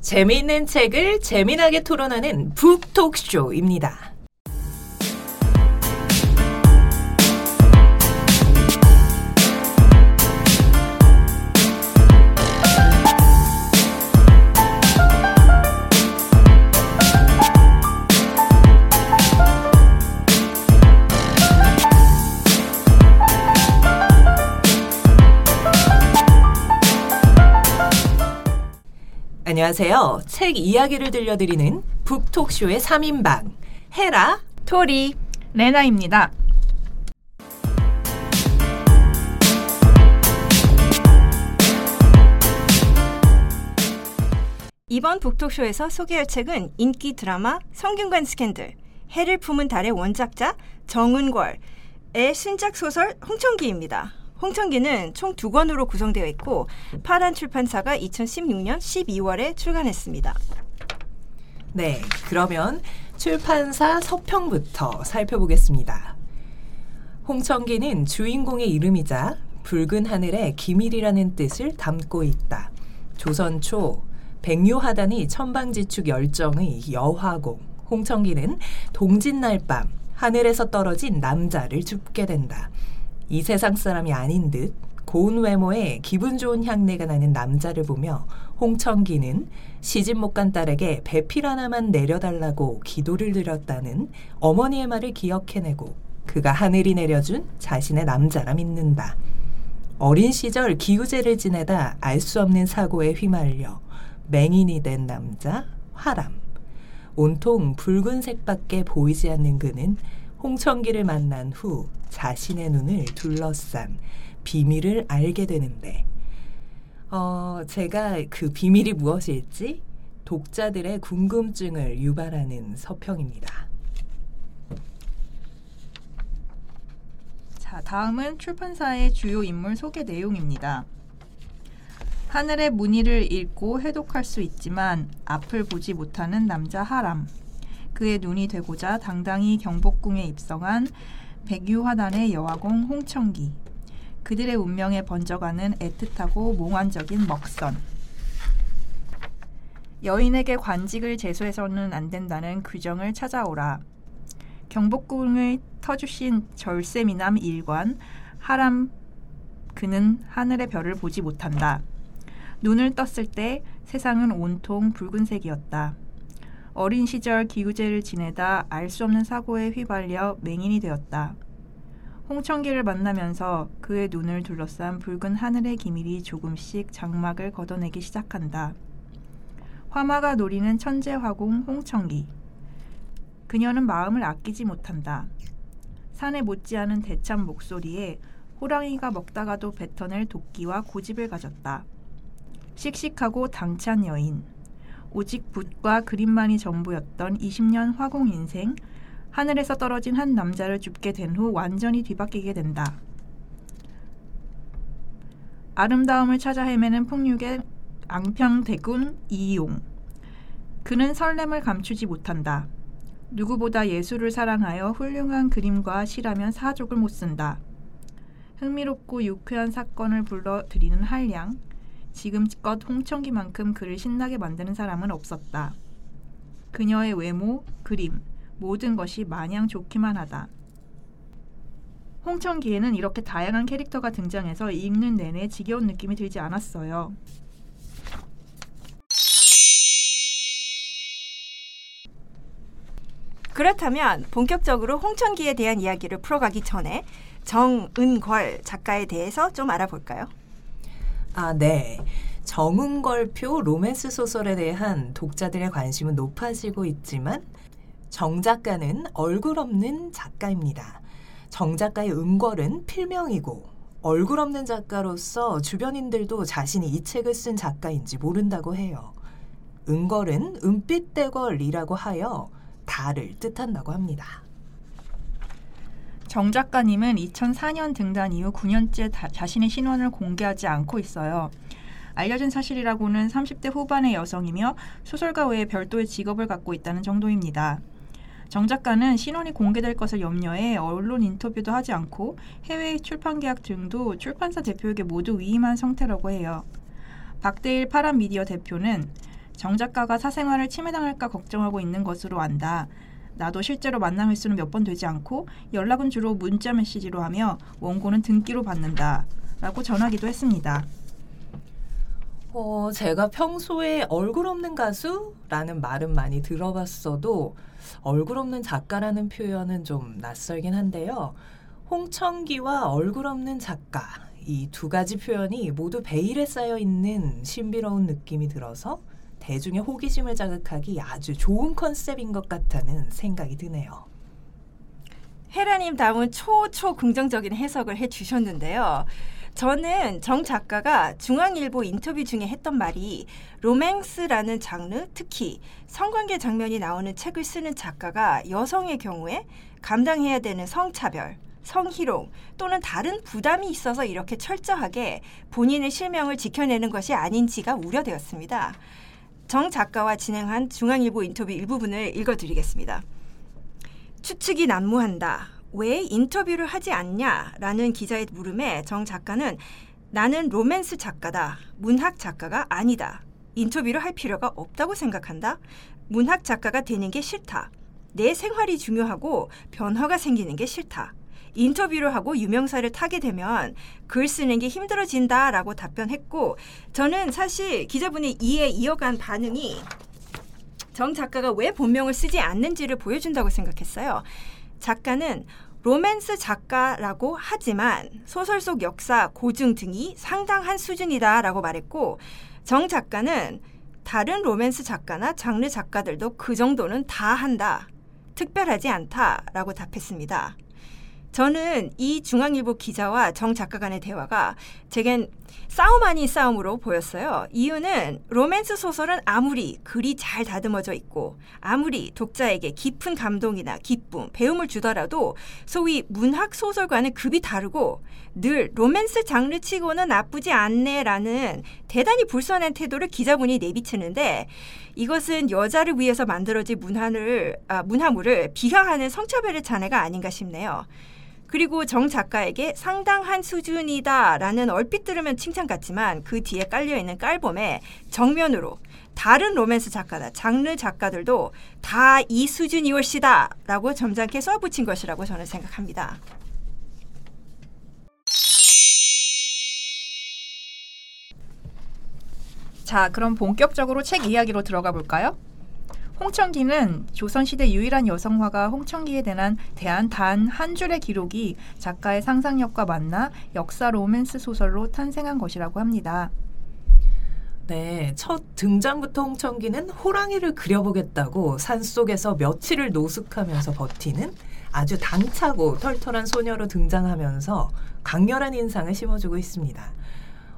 재미있는 책을 재미나게 토론하는 북톡쇼입니다. 안녕하세요. 책 이야기를 들려드리는 북톡쇼의 3인방 헤라, 토리, 레나입니다. 이번 북톡쇼에서 소개할 책은 인기 드라마 성균관 스캔들, 해를 품은 달의 원작자 정은걸의 신작 소설 홍천기입니다. 홍천기는 총 두 권으로 구성되어 있고 파란 출판사가 2016년 12월에 출간했습니다. 네, 그러면 출판사 서평부터 살펴보겠습니다. 홍천기는 주인공의 이름이자 붉은 하늘에 기밀이라는 뜻을 담고 있다. 조선 초 백요하단이 천방지축 열정의 여화공 홍천기는 동짓날 밤 하늘에서 떨어진 남자를 줍게 된다. 이 세상 사람이 아닌 듯 고운 외모에 기분 좋은 향내가 나는 남자를 보며 홍천기는 시집 못 간 딸에게 배필 하나만 내려달라고 기도를 드렸다는 어머니의 말을 기억해내고 그가 하늘이 내려준 자신의 남자라 믿는다. 어린 시절 기우제를 지내다 알 수 없는 사고에 휘말려 맹인이 된 남자 화람. 온통 붉은색밖에 보이지 않는 그는 홍천기를 만난 후 자신의 눈을 둘러싼 비밀을 알게 되는데, 어, 제가 그 비밀이 무엇일지 독자들의 궁금증을 유발하는 서평입니다. 자, 다음은 출판사의 주요 인물 소개 내용입니다. 하늘의 무늬를 읽고 해독할 수 있지만 앞을 보지 못하는 남자 하람. 그의 눈이 되고자 당당히 경복궁에 입성한 백유화단의 여화공 홍천기. 그들의 운명에 번져가는 애틋하고 몽환적인 먹선. 여인에게 관직을 제소해서는 안 된다는 규정을 찾아오라. 경복궁을 터주신 절세미남 일관 하람 그는 하늘의 별을 보지 못한다. 눈을 떴을 때 세상은 온통 붉은색이었다. 어린 시절 기우제를 지내다 알 수 없는 사고에 휘발려 맹인이 되었다. 홍천기를 만나면서 그의 눈을 둘러싼 붉은 하늘의 기밀이 조금씩 장막을 걷어내기 시작한다. 화마가 노리는 천재화공 홍천기. 그녀는 마음을 아끼지 못한다. 산에 못지않은 대참 목소리에 호랑이가 먹다가도 뱉어낼 도끼와 고집을 가졌다. 씩씩하고 당찬 여인. 오직 붓과 그림만이 전부였던 20년 화공 인생. 하늘에서 떨어진 한 남자를 줍게 된 후 완전히 뒤바뀌게 된다. 아름다움을 찾아 헤매는 풍류의 앙평대군 이용. 그는 설렘을 감추지 못한다. 누구보다 예술을 사랑하여 훌륭한 그림과 시라면 사족을 못 쓴다. 흥미롭고 유쾌한 사건을 불러들이는 한량. 지금껏 홍천기만큼 그를 신나게 만드는 사람은 없었다. 그녀의 외모, 그림, 모든 것이 마냥 좋기만 하다. 홍천기에는 이렇게 다양한 캐릭터가 등장해서 읽는 내내 지겨운 느낌이 들지 않았어요. 그렇다면 본격적으로 홍천기에 대한 이야기를 풀어가기 전에 정은걸 작가에 대해서 좀 알아볼까요? 아, 네. 정은걸표 로맨스 소설에 대한 독자들의 관심은 높아지고 있지만 정 작가는 얼굴 없는 작가입니다. 정 작가의 은걸은 필명이고 얼굴 없는 작가로서 주변인들도 자신이 이 책을 쓴 작가인지 모른다고 해요. 은걸은 은빛대걸이라고 하여 달을 뜻한다고 합니다. 정 작가님은 2004년 등단 이후 9년째 다, 자신의 신원을 공개하지 않고 있어요. 알려진 사실이라고는 30대 후반의 여성이며 소설가 외에 별도의 직업을 갖고 있다는 정도입니다. 정 작가는 신원이 공개될 것을 염려해 언론 인터뷰도 하지 않고 해외 출판 계약 등도 출판사 대표에게 모두 위임한 상태라고 해요. 박대일 파란 미디어 대표는 정 작가가 사생활을 침해당할까 걱정하고 있는 것으로 안다. 나도 실제로 만남 횟수는 몇 번 되지 않고 연락은 주로 문자 메시지로 하며 원고는 등기로 받는다. 라고 전하기도 했습니다. 어, 제가 평소에 얼굴 없는 가수라는 말은 많이 들어봤어도 얼굴 없는 작가라는 표현은 좀 낯설긴 한데요. 홍청기와 얼굴 없는 작가 이 두 가지 표현이 모두 베일에 쌓여 있는 신비로운 느낌이 들어서 대중의 호기심을 자극하기 아주 좋은 컨셉인 것 같다는 생각이 드네요. 헤라님 다음은 초초 긍정적인 해석을 해주셨는데요. 저는 정 작가가 중앙일보 인터뷰 중에 했던 말이 로맨스라는 장르, 특히 성관계 장면이 나오는 책을 쓰는 작가가 여성의 경우에 감당해야 되는 성차별, 성희롱 또는 다른 부담이 있어서 이렇게 철저하게 본인의 실명을 지켜내는 것이 아닌지가 우려되었습니다. 정 작가와 진행한 중앙일보 인터뷰 일부분을 읽어드리겠습니다. 추측이 난무한다. 왜 인터뷰를 하지 않냐? 라는 기자의 물음에 정 작가는 나는 로맨스 작가다. 문학 작가가 아니다. 인터뷰를 할 필요가 없다고 생각한다. 문학 작가가 되는 게 싫다. 내 생활이 중요하고 변화가 생기는 게 싫다. 인터뷰를 하고 유명사를 타게 되면 글 쓰는 게 힘들어진다라고 답변했고 저는 사실 기자분이 이에 이어간 반응이 정 작가가 왜 본명을 쓰지 않는지를 보여준다고 생각했어요. 작가는 로맨스 작가라고 하지만 소설 속 역사, 고증 등이 상당한 수준이다라고 말했고 정 작가는 다른 로맨스 작가나 장르 작가들도 그 정도는 다 한다. 특별하지 않다라고 답했습니다. 저는 이 중앙일보 기자와 정 작가 간의 대화가 제겐 싸움 아닌 싸움으로 보였어요. 이유는 로맨스 소설은 아무리 글이 잘 다듬어져 있고 아무리 독자에게 깊은 감동이나 기쁨, 배움을 주더라도 소위 문학 소설과는 급이 다르고 늘 로맨스 장르 치고는 나쁘지 않네라는 대단히 불선한 태도를 기자분이 내비치는데 이것은 여자를 위해서 만들어진 문화를 아, 문화물을 비하하는 성차별의 잔해가 아닌가 싶네요. 그리고 정 작가에게 상당한 수준이다라는 얼핏 들으면 칭찬 같지만 그 뒤에 깔려 있는 깔봄에 정면으로 다른 로맨스 작가나 장르 작가들도 다 이 수준이 올시다라고 점잖게 써붙인 것이라고 저는 생각합니다. 자, 그럼 본격적으로 책 이야기로 들어가 볼까요? 홍천기는 조선시대 유일한 여성화가 홍천기에 대한 대한 단 한 줄의 기록이 작가의 상상력과 만나 역사 로맨스 소설로 탄생한 것이라고 합니다. 네, 첫 등장부터 홍천기는 호랑이를 그려보겠다고 산속에서 며칠을 노숙하면서 버티는 아주 당차고 털털한 소녀로 등장하면서 강렬한 인상을 심어주고 있습니다.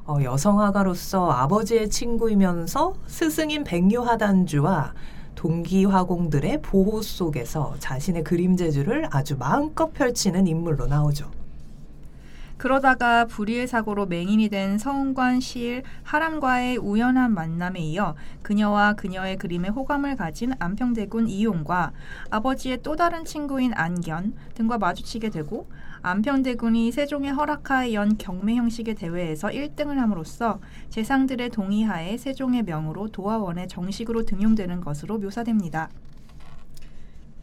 어, 여성화가로서 아버지의 친구이면서 스승인 백유하단주와 동기 화공들의 보호 속에서 자신의 그림 재주를 아주 마음껏 펼치는 인물로 나오죠. 그러다가 불의의 사고로 맹인이 된 서운관 시일 하람과의 우연한 만남에 이어 그녀와 그녀의 그림에 호감을 가진 안평대군 이용과 아버지의 또 다른 친구인 안견 등과 마주치게 되고 안평대군이 세종의 허락하에 연 경매 형식의 대회에서 1등을 함으로써 재상들의 동의하에 세종의 명으로 도화원에 정식으로 등용되는 것으로 묘사됩니다.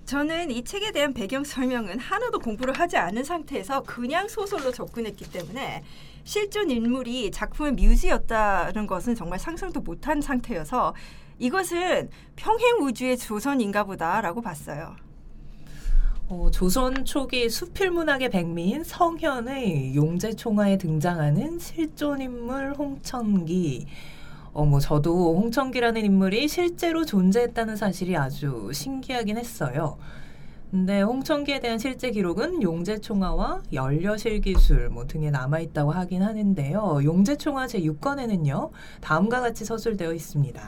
저는 이 책에 대한 배경 설명은 하나도 공부를 하지 않은 상태에서 그냥 소설로 접근했기 때문에 실존 인물이 작품의 뮤즈였다는 것은 정말 상상도 못한 상태여서 이것은 평행 우주의 조선인가 보다라고 봤어요. 어, 조선 초기 수필 문학의 백미인 성현의 용제총화에 등장하는 실존 인물 홍천기. 어, 뭐 저도 홍천기라는 인물이 실제로 존재했다는 사실이 아주 신기하긴 했어요. 근데 홍천기에 대한 실제 기록은 용제총화와 연려실 기술 뭐 등에 남아있다고 하긴 하는데요. 용제총화 제6권에는요. 다음과 같이 서술되어 있습니다.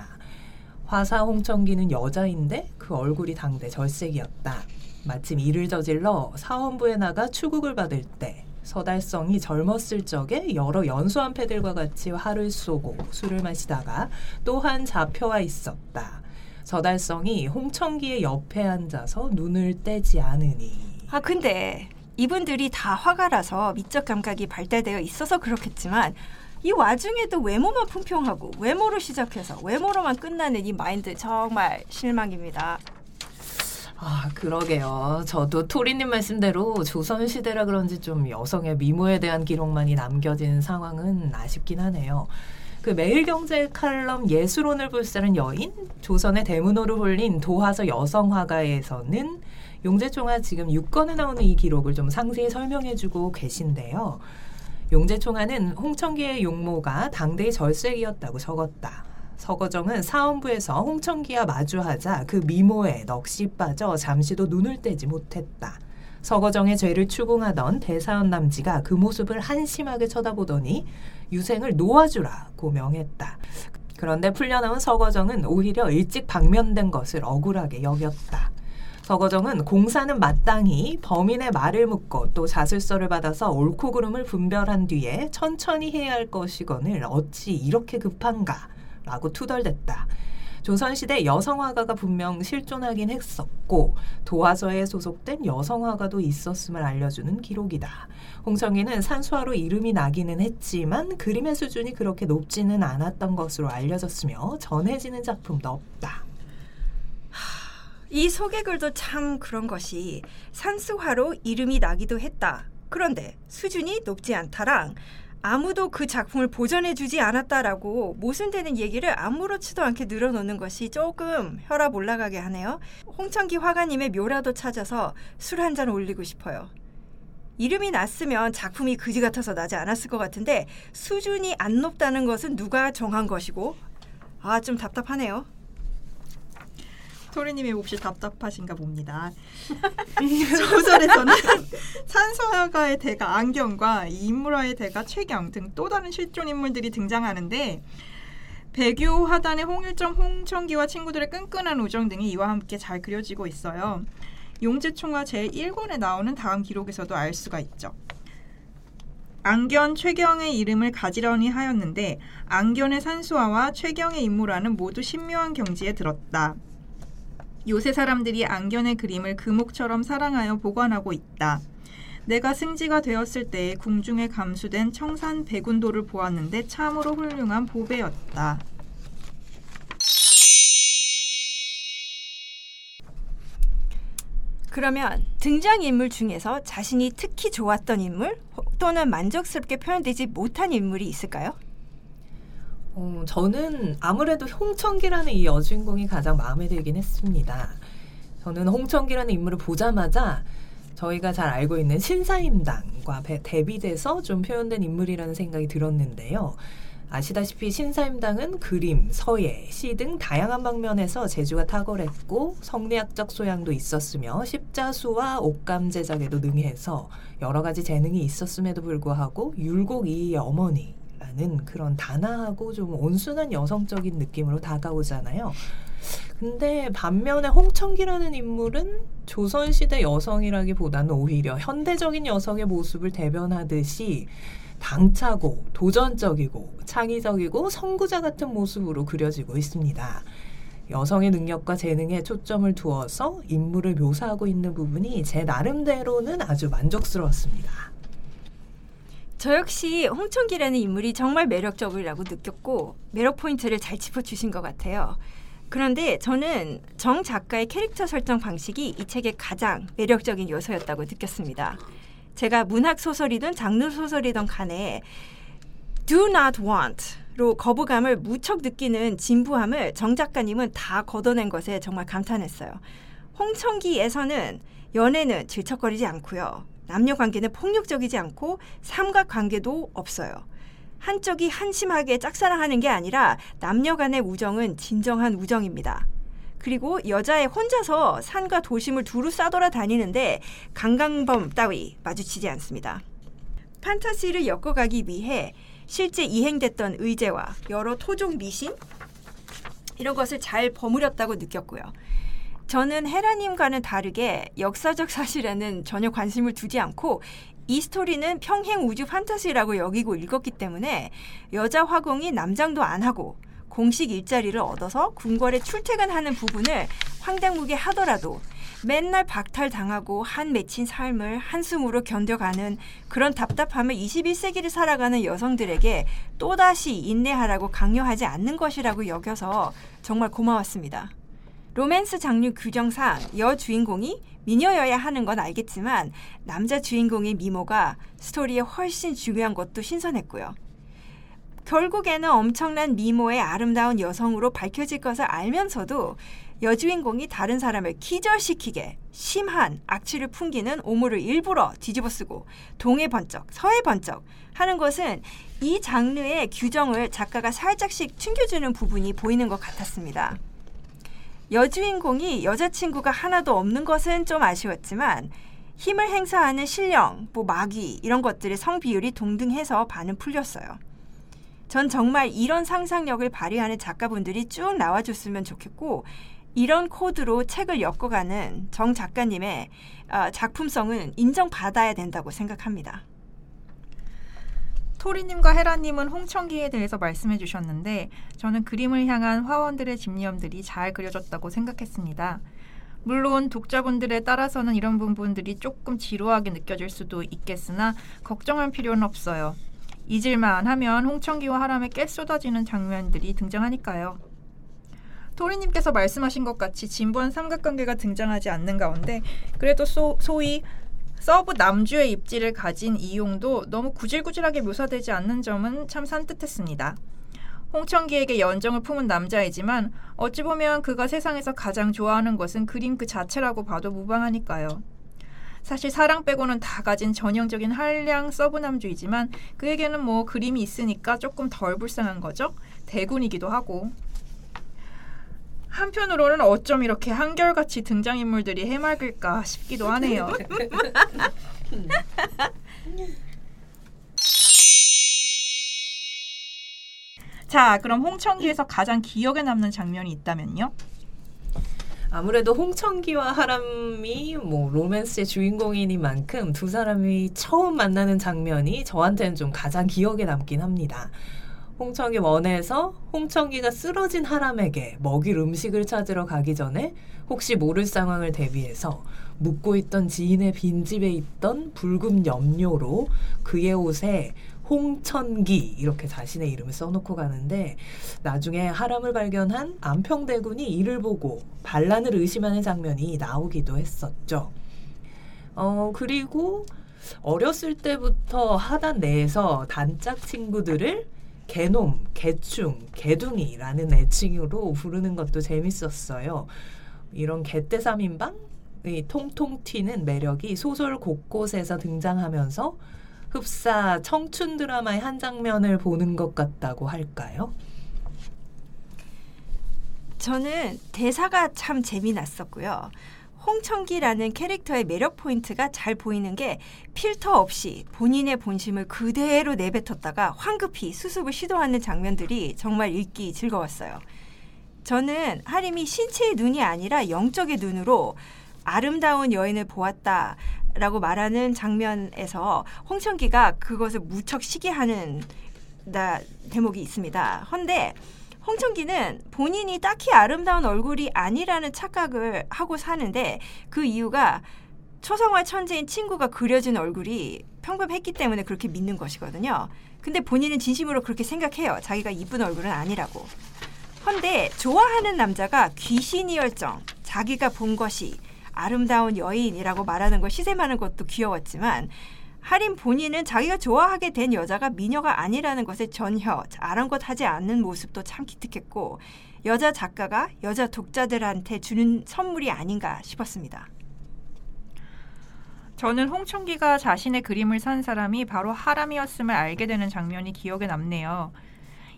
화사 홍천기는 여자인데 그 얼굴이 당대 절색이었다. 마침 일을 저질러 사원부에 나가 추국을 받을 때 서달성이 젊었을 적에 여러 연수한 패들과 같이 화를 쏘고 술을 마시다가 또한 잡혀와 있었다. 서달성이 홍천기의 옆에 앉아서 눈을 떼지 않으니. 아 근데 이분들이 다 화가라서 미적 감각이 발달되어 있어서 그렇겠지만 이 와중에도 외모만 품평하고 외모로 시작해서 외모로만 끝나는 이 마인드 정말 실망입니다. 아, 그러게요. 저도 토리님 말씀대로 조선시대라 그런지 좀 여성의 미모에 대한 기록만이 남겨진 상황은 아쉽긴 하네요. 그 매일경제 칼럼 예술혼을 불사른 여인 조선의 대문호를 홀린 도화서 여성화가에서는 용재총화 지금 6권에 나오는 이 기록을 좀 상세히 설명해주고 계신데요. 용재총화는 홍천기의 용모가 당대의 절색이었다고 적었다. 서거정은 사원부에서 홍천기와 마주하자 그 미모에 넋이 빠져 잠시도 눈을 떼지 못했다. 서거정의 죄를 추궁하던 대사원 남지가 그 모습을 한심하게 쳐다보더니 유생을 놓아주라고 명했다. 그런데 풀려나온 서거정은 오히려 일찍 방면된 것을 억울하게 여겼다. 서거정은 공사는 마땅히 범인의 말을 묻고 또 자술서를 받아서 옳고 그름을 분별한 뒤에 천천히 해야 할 것이거늘 어찌 이렇게 급한가 라고 투덜댔다. 조선시대 여성화가가 분명 실존하긴 했었고 도화서에 소속된 여성화가도 있었음을 알려주는 기록이다. 홍성이는 산수화로 이름이 나기는 했지만 그림의 수준이 그렇게 높지는 않았던 것으로 알려졌으며 전해지는 작품도 없다. 이 소개글도 참 그런 것이 산수화로 이름이 나기도 했다. 그런데 수준이 높지 않다랑 아무도 그 작품을 보전해주지 않았다라고 모순되는 얘기를 아무렇지도 않게 늘어놓는 것이 조금 혈압 올라가게 하네요. 홍천기 화가님의 묘라도 찾아서 술 한 잔 올리고 싶어요. 이름이 났으면 작품이 그지 같아서 나지 않았을 것 같은데 수준이 안 높다는 것은 누가 정한 것이고 아 좀 답답하네요. 토리님의 몹시 답답하신가 봅니다. 소설에서는 산소화가의 대가 안경과 이무라의 대가 최경 등 또 다른 실존 인물들이 등장하는데 배교 하단의 홍일점 홍천기와 친구들의 끈끈한 우정 등이 이와 함께 잘 그려지고 있어요. 용재총화 제1권에 나오는 다음 기록에서도 알 수가 있죠. 안견 최경의 이름을 가지런히 하였는데 안견의 산수화와 최경의 임무라는 모두 신묘한 경지에 들었다. 요새 사람들이 안견의 그림을 금옥처럼 사랑하여 보관하고 있다. 내가 승지가 되었을 때에 궁중에 감수된 청산 백운도를 보았는데 참으로 훌륭한 보배였다. 그러면 등장인물 중에서 자신이 특히 좋았던 인물 또는 만족스럽게 표현되지 못한 인물이 있을까요? 어, 저는 아무래도 홍천기라는 이 여주인공이 가장 마음에 들긴 했습니다. 저는 홍천기라는 인물을 보자마자 저희가 잘 알고 있는 신사임당과 대비돼서 좀 표현된 인물이라는 생각이 들었는데요. 아시다시피 신사임당은 그림, 서예, 시 등 다양한 방면에서 재주가 탁월했고 성리학적 소양도 있었으며 십자수와 옷감 제작에도 능해서 여러 가지 재능이 있었음에도 불구하고 율곡이의 어머니 라는 그런 단아하고 좀 온순한 여성적인 느낌으로 다가오잖아요. 근데 반면에 홍천기라는 인물은 조선시대 여성이라기보다는 오히려 현대적인 여성의 모습을 대변하듯이 당차고 도전적이고 창의적이고 선구자 같은 모습으로 그려지고 있습니다. 여성의 능력과 재능에 초점을 두어서 인물을 묘사하고 있는 부분이 제 나름대로는 아주 만족스러웠습니다. 저 역시 홍천기라는 인물이 정말 매력적이라고 느꼈고 매력 포인트를 잘 짚어주신 것 같아요. 그런데 저는 정 작가의 캐릭터 설정 방식이 이 책의 가장 매력적인 요소였다고 느꼈습니다. 제가 문학 소설이든 장르 소설이든 간에 do not want로 거부감을 무척 느끼는 진부함을 정 작가님은 다 걷어낸 것에 정말 감탄했어요. 홍천기에서는 연애는 질척거리지 않고요. 남녀 관계는 폭력적이지 않고 삼각 관계도 없어요. 한쪽이 한심하게 짝사랑하는 게 아니라 남녀 간의 우정은 진정한 우정입니다. 그리고 여자애 혼자서 산과 도심을 두루 싸돌아 다니는데 강강범 따위 마주치지 않습니다. 판타시를 엮어가기 위해 실제 이행됐던 의제와 여러 토종 미신 이런 것을 잘 버무렸다고 느꼈고요. 저는 헤라님과는 다르게 역사적 사실에는 전혀 관심을 두지 않고 이 스토리는 평행 우주 판타시라고 여기고 읽었기 때문에 여자 화공이 남장도 안 하고 공식 일자리를 얻어서 궁궐에 출퇴근하는 부분을 황당무계 하더라도 맨날 박탈당하고 한 맺힌 삶을 한숨으로 견뎌가는 그런 답답함을 21세기를 살아가는 여성들에게 또다시 인내하라고 강요하지 않는 것이라고 여겨서 정말 고마웠습니다. 로맨스 장르 규정상 여 주인공이 미녀여야 하는 건 알겠지만 남자 주인공의 미모가 스토리에 훨씬 중요한 것도 신선했고요. 결국에는 엄청난 미모의 아름다운 여성으로 밝혀질 것을 알면서도 여주인공이 다른 사람을 기절시키게 심한 악취를 풍기는 오물을 일부러 뒤집어 쓰고 동해 번쩍 서해 번쩍 하는 것은 이 장르의 규정을 작가가 살짝씩 튕겨주는 부분이 보이는 것 같았습니다. 여주인공이 여자친구가 하나도 없는 것은 좀 아쉬웠지만 힘을 행사하는 신령, 뭐 마귀 이런 것들의 성 비율이 동등해서 반은 풀렸어요. 전 정말 이런 상상력을 발휘하는 작가분들이 쭉 나와줬으면 좋겠고 이런 코드로 책을 엮어가는 정 작가님의 어, 작품성은 인정받아야 된다고 생각합니다. 토리님과 헤라님은 홍천기에 대해서 말씀해 주셨는데 저는 그림을 향한 화원들의 집념들이 잘 그려졌다고 생각했습니다. 물론 독자분들에 따라서는 이런 부분들이 조금 지루하게 느껴질 수도 있겠으나 걱정할 필요는 없어요. 잊을만 하면 홍천기와 하람에 깨 쏟아지는 장면들이 등장하니까요. 토리님께서 말씀하신 것 같이 진부한 삼각관계가 등장하지 않는 가운데 그래도 소, 소위 서브 남주의 입지를 가진 이용도 너무 구질구질하게 묘사되지 않는 점은 참 산뜻했습니다. 홍천기에게 연정을 품은 남자이지만 어찌 보면 그가 세상에서 가장 좋아하는 것은 그림 그 자체라고 봐도 무방하니까요. 사실 사랑 빼고는 다 가진 전형적인 한량 서브남주이지만 그에게는 뭐 그림이 있으니까 조금 덜 불쌍한 거죠. 대군이기도 하고. 한편으로는 어쩜 이렇게 한결같이 등장인물들이 해맑을까 싶기도 하네요. 자, 그럼 홍천기에서 가장 기억에 남는 장면이 있다면요? 아무래도 홍천기와 하람이 뭐 로맨스의 주인공이니만큼 두 사람이 처음 만나는 장면이 저한테는 좀 가장 기억에 남긴 합니다. 홍청기 원에서 홍청기가 쓰러진 하람에게 먹일 음식을 찾으러 가기 전에 혹시 모를 상황을 대비해서 묵고 있던 지인의 빈집에 있던 붉은 염료로 그의 옷에 홍천기 이렇게 자신의 이름을 써놓고 가는데 나중에 하람을 발견한 안평대군이 이를 보고 반란을 의심하는 장면이 나오기도 했었죠. 어 그리고 어렸을 때부터 하단 내에서 단짝 친구들을 개놈, 개충, 개둥이라는 애칭으로 부르는 것도 재밌었어요. 이런 개떼 삼인방 이 통통 튀는 매력이 소설 곳곳에서 등장하면서 흡사 청춘 드라마의 한 장면을 보는 것 같다고 할까요? 저는 대사가 참 재미났었고요. 홍청기라는 캐릭터의 매력 포인트가 잘 보이는 게 필터 없이 본인의 본심을 그대로 내뱉었다가 황급히 수습을 시도하는 장면들이 정말 읽기 즐거웠어요. 저는 하림이 신체의 눈이 아니라 영적의 눈으로 아름다운 여인을 보았다. 라고 말하는 장면에서 홍청기가 그것을 무척 시기하는 나, 대목이 있습니다. 헌데 홍천기는 본인이 딱히 아름다운 얼굴이 아니라는 착각을 하고 사는데 그 이유가 초성화 천재인 친구가 그려진 얼굴이 평범했기 때문에 그렇게 믿는 것이거든요. 근데 본인은 진심으로 그렇게 생각해요. 자기가 이쁜 얼굴은 아니라고. 헌데 좋아하는 남자가 귀신이 열정, 자기가 본 것이 아름다운 여인이라고 말하는 걸 시샘하는 것도 귀여웠지만 할인 본인은 자기가 좋아하게 된 여자가 미녀가 아니라는 것에 전혀 아랑곳하지 않는 모습도 참 기특했고 여자 작가가 여자 독자들한테 주는 선물이 아닌가 싶었습니다. 저는 홍춘기가 자신의 그림을 산 사람이 바로 하람이었음을 알게 되는 장면이 기억에 남네요.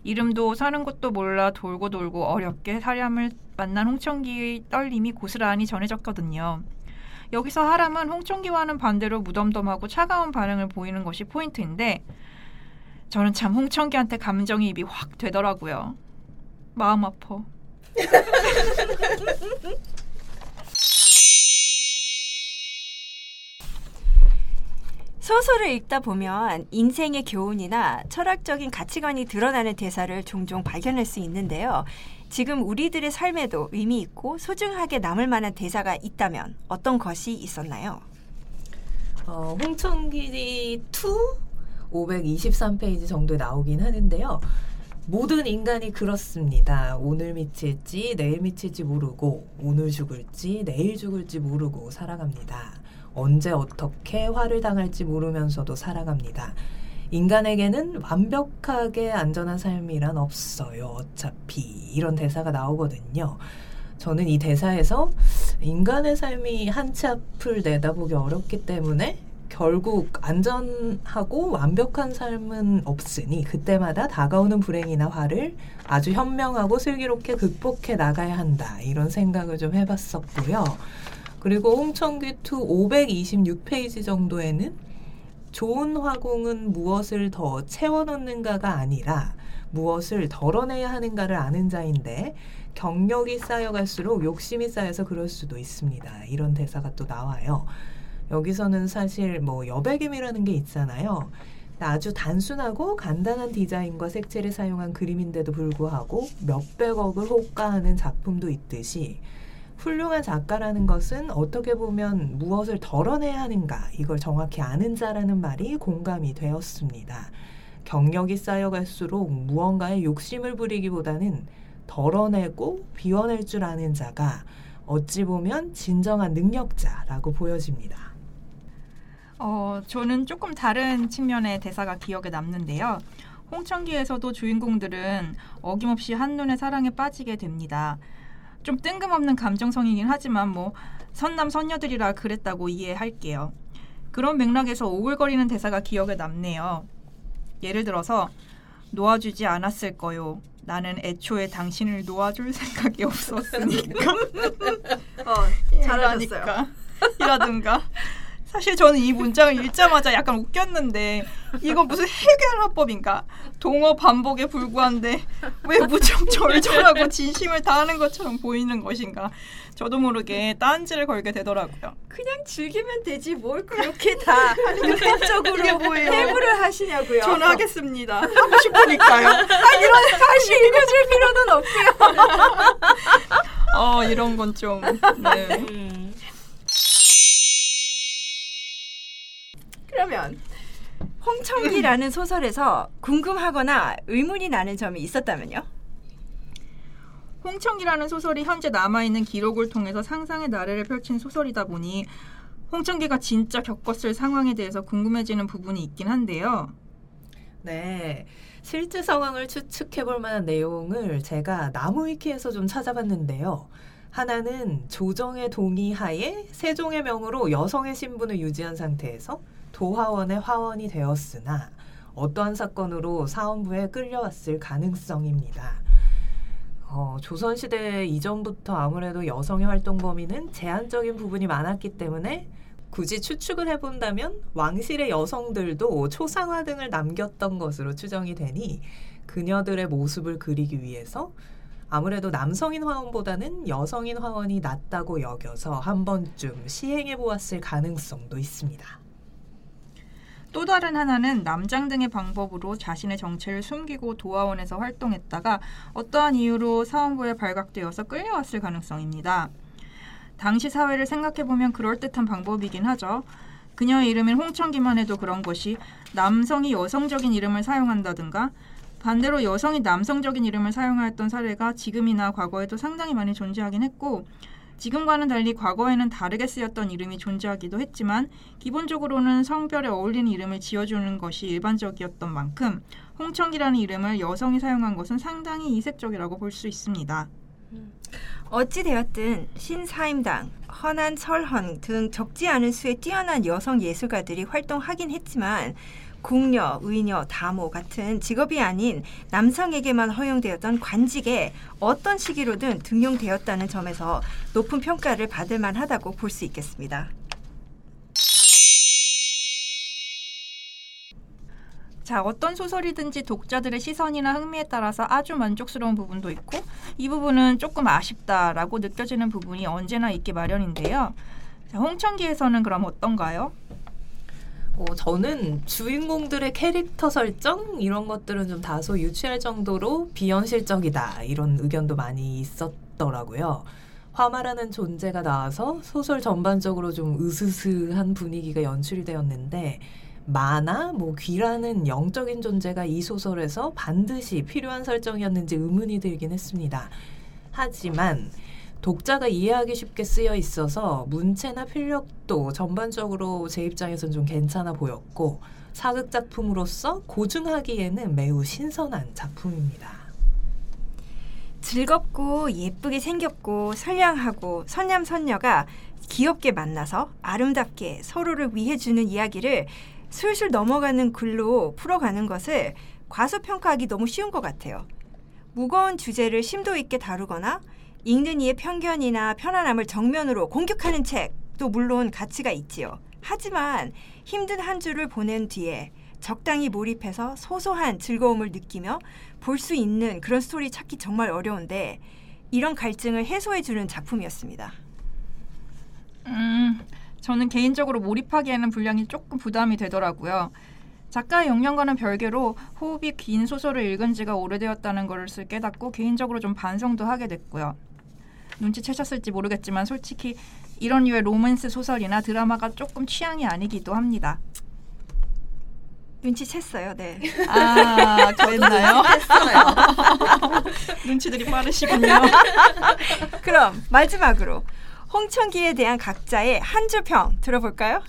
이름도 사는 것도 몰라 돌고 돌고 어렵게 사람을 만난 홍천기의 떨림이 고스란히 전해졌거든요. 여기서 하람은 홍천기와는 반대로 무덤덤하고 차가운 반응을 보이는 것이 포인트인데 저는 참 홍천기한테 감정이입이 확 되더라고요. 마음 아파. 소설을 읽다 보면 인생의 교훈이나 철학적인 가치관이 드러나는 대사를 종종 발견할 수 있는데요. 지금 우리들의 삶에도 의미 있고 소중하게 남을 만한 대사가 있다면 어떤 것이 있었나요? 어, 홍천기 2 523페이지 정도에 나오긴 하는데요. 모든 인간이 그렇습니다. 오늘 미칠지 내일 미칠지 모르고 오늘 죽을지 내일 죽을지 모르고 살아갑니다. 언제 어떻게 화를 당할지 모르면서도 살아갑니다. 인간에게는 완벽하게 안전한 삶이란 없어요. 어차피 이런 대사가 나오거든요. 저는 이 대사에서 인간의 삶이 한치 앞을 내다보기 어렵기 때문에 결국 안전하고 완벽한 삶은 없으니 그때마다 다가오는 불행이나 화를 아주 현명하고 슬기롭게 극복해 나가야 한다. 이런 생각을 좀 해봤었고요. 그리고 홍천기 two 526페이지 정도에는 좋은 화공은 무엇을 더 채워넣는가가 아니라 무엇을 덜어내야 하는가를 아는 자인데 경력이 쌓여갈수록 욕심이 쌓여서 그럴 수도 있습니다. 이런 대사가 또 나와요. 여기서는 사실 뭐 여백임이라는 게 있잖아요. 아주 단순하고 간단한 디자인과 색채를 사용한 그림인데도 불구하고 몇백억을 호가하는 작품도 있듯이 훌륭한 작가라는 것은 어떻게 보면 무엇을 덜어내야 하는가 이걸 정확히 아는 자라는 말이 공감이 되었습니다. 경력이 쌓여갈수록 무언가에 욕심을 부리기보다는 덜어내고 비워낼 줄 아는 자가 어찌 보면 진정한 능력자라고 보여집니다. 어, 저는 조금 다른 측면의 대사가 기억에 남는데요. 홍천기에서도 주인공들은 어김없이 한눈에 사랑에 빠지게 됩니다. 좀 뜬금없는 감정성이긴 하지만 뭐 선남 선녀들이라 그랬다고 이해할게요. 그런 맥락에서 오글거리는 대사가 기억에 남네요. 예를 들어서 놓아주지 않았을 거요. 나는 애초에 당신을 놓아줄 생각이 없었으니까. 어, 잘하셨어요. 이라든가 사실 저는 이 문장을 읽자마자 약간 웃겼는데 이건 무슨 해결 화법인가? 동어 반복에 불구한데 왜 무척 절절하고 진심을 다하는 것처럼 보이는 것인가? 저도 모르게 딴지를 걸게 되더라고요. 그냥 즐기면 되지 뭘 그렇게 다 육법적으로 해부를 하시냐고요. 저는 하겠습니다. 하고 싶으니까요. 아, 이런 다시 읽어줄 필요는 없고요. 어 이런 건 좀. 네. 그러면 홍청기라는 소설에서 궁금하거나 의문이 나는 점이 있었다면요? 홍청기라는 소설이 현재 남아있는 기록을 통해서 상상의 나래를 펼친 소설이다 보니 홍청기가 진짜 겪었을 상황에 대해서 궁금해지는 부분이 있긴 한데요. 네. 실제 상황을 추측해 볼 만한 내용을 제가 나무위키에서 좀 찾아봤는데요. 하나는 조정의 동의하에 세종의 명으로 여성의 신분을 유지한 상태에서 도화원의 화원이 되었으나 어떠한 사건으로 사원부에 끌려왔을 가능성입니다. 어, 조선시대 이전부터 아무래도 여성의 활동 범위는 제한적인 부분이 많았기 때문에 굳이 추측을 해본다면 왕실의 여성들도 초상화 등을 남겼던 것으로 추정이 되니 그녀들의 모습을 그리기 위해서 아무래도 남성인 화원보다는 여성인 화원이 낫다고 여겨서 한 번쯤 시행해 보았을 가능성도 있습니다. 또 다른 하나는 남장 등의 방법으로 자신의 정체를 숨기고 도화원에서 활동했다가 어떠한 이유로 사원부에 발각되어서 끌려왔을 가능성입니다. 당시 사회를 생각해보면 그럴듯한 방법이긴 하죠. 그녀의 이름인 홍천기만 해도 그런 것이 남성이 여성적인 이름을 사용한다든가 반대로 여성이 남성적인 이름을 사용하였던 사례가 지금이나 과거에도 상당히 많이 존재하긴 했고 지금과는 달리 과거에는 다르게 쓰였던 이름이 존재하기도 했지만 기본적으로는 성별에 어울리는 이름을 지어주는 것이 일반적이었던 만큼 홍청기라는 이름을 여성이 사용한 것은 상당히 이색적이라고 볼 수 있습니다. 어찌되었든 신사임당, 허난 설헌 등 적지 않은 수의 뛰어난 여성 예술가들이 활동하긴 했지만 궁녀, 의녀, 다모 같은 직업이 아닌 남성에게만 허용되었던 관직에 어떤 시기로든 등용되었다는 점에서 높은 평가를 받을 만하다고 볼 수 있겠습니다. 자, 어떤 소설이든지 독자들의 시선이나 흥미에 따라서 아주 만족스러운 부분도 있고 이 부분은 조금 아쉽다라고 느껴지는 부분이 언제나 있기 마련인데요. 자, 홍천기에서는 그럼 어떤가요? 어, 저는 주인공들의 캐릭터 설정 이런 것들은 좀 다소 유치할 정도로 비현실적이다 이런 의견도 많이 있었더라고요. 화마라는 존재가 나와서 소설 전반적으로 좀 으스스한 분위기가 연출이 되었는데 마나 뭐 귀라는 영적인 존재가 이 소설에서 반드시 필요한 설정이었는지 의문이 들긴 했습니다. 하지만 독자가 이해하기 쉽게 쓰여 있어서 문체나 필력도 전반적으로 제 입장에선 좀 괜찮아 보였고 사극 작품으로서 고증하기에는 매우 신선한 작품입니다. 즐겁고 예쁘게 생겼고 선량하고 선남 선녀가 귀엽게 만나서 아름답게 서로를 위해주는 이야기를 술술 넘어가는 글로 풀어가는 것을 과소평가하기 너무 쉬운 것 같아요. 무거운 주제를 심도 있게 다루거나 읽는 이의 편견이나 편안함을 정면으로 공격하는 책도 물론 가치가 있지요. 하지만 힘든 한 주를 보낸 뒤에 적당히 몰입해서 소소한 즐거움을 느끼며 볼 수 있는 그런 스토리 찾기 정말 어려운데 이런 갈증을 해소해 주는 작품이었습니다. 음, 저는 개인적으로 몰입하기에는 분량이 조금 부담이 되더라고요. 작가의 역량과는 별개로 호흡이 긴 소설을 읽은 지가 오래되었다는 것을 깨닫고 개인적으로 좀 반성도 하게 됐고요. 눈치채셨을지 모르겠지만 솔직히 이런 류의 로맨스 소설이나 드라마가 조금 취향이 아니기도 합니다. 눈치챘어요, 네. 아, 그랬나요? 눈치들이 빠르시군요. 그럼 마지막으로 홍천기에 대한 각자의 한 줄 평 들어볼까요?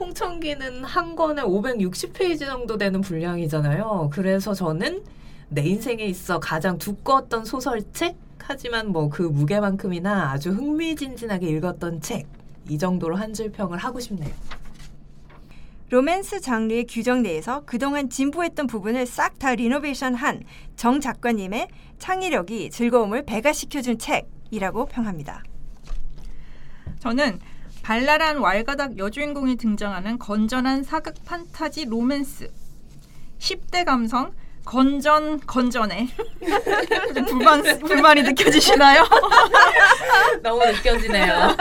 홍천기는 한 권에 560페이지 정도 되는 분량이잖아요. 그래서 저는 내 인생에 있어 가장 두꺼웠던 소설책 하지만 뭐 그 무게만큼이나 아주 흥미진진하게 읽었던 책 이 정도로 한 줄 평을 하고 싶네요. 로맨스 장르의 규정 내에서 그동안 진보했던 부분을 싹 다 리노베이션한 정 작가님의 창의력이 즐거움을 배가시켜준 책이라고 평합니다. 저는 발랄한 왈가닥 여주인공이 등장하는 건전한 사극 판타지 로맨스 10대 감성 건전 건전해 불만 불만이 느껴지시나요? 너무 느껴지네요.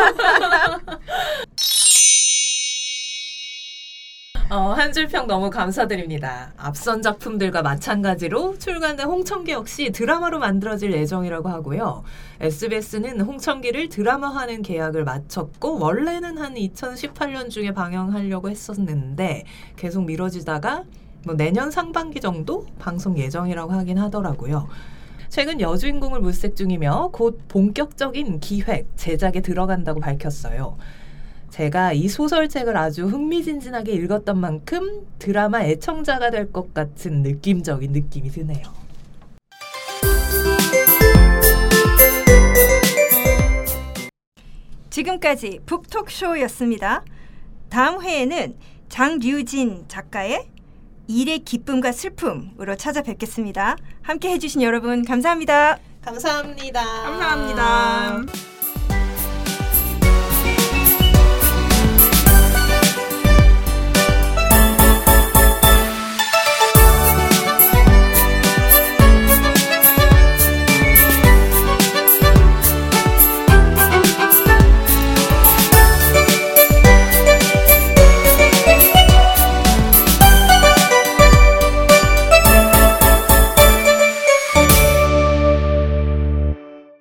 어, 한줄평 너무 감사드립니다. 앞선 작품들과 마찬가지로 출간된 홍천기 역시 드라마로 만들어질 예정이라고 하고요. SBS는 홍천기를 드라마화하는 계약을 마쳤고 원래는 한 2018년 중에 방영하려고 했었는데 계속 미뤄지다가 뭐 내년 상반기 정도 방송 예정이라고 하긴 하더라고요. 최근 여주인공을 물색 중이며 곧 본격적인 기획, 제작에 들어간다고 밝혔어요. 제가 이 소설책을 아주 흥미진진하게 읽었던 만큼 드라마 애청자가 될 것 같은 느낌적인 느낌이 드네요. 지금까지 북톡쇼였습니다. 다음 회에는 장류진 작가의 일의 기쁨과 슬픔으로 찾아뵙겠습니다. 함께 해주신 여러분 감사합니다. 감사합니다. 감사합니다.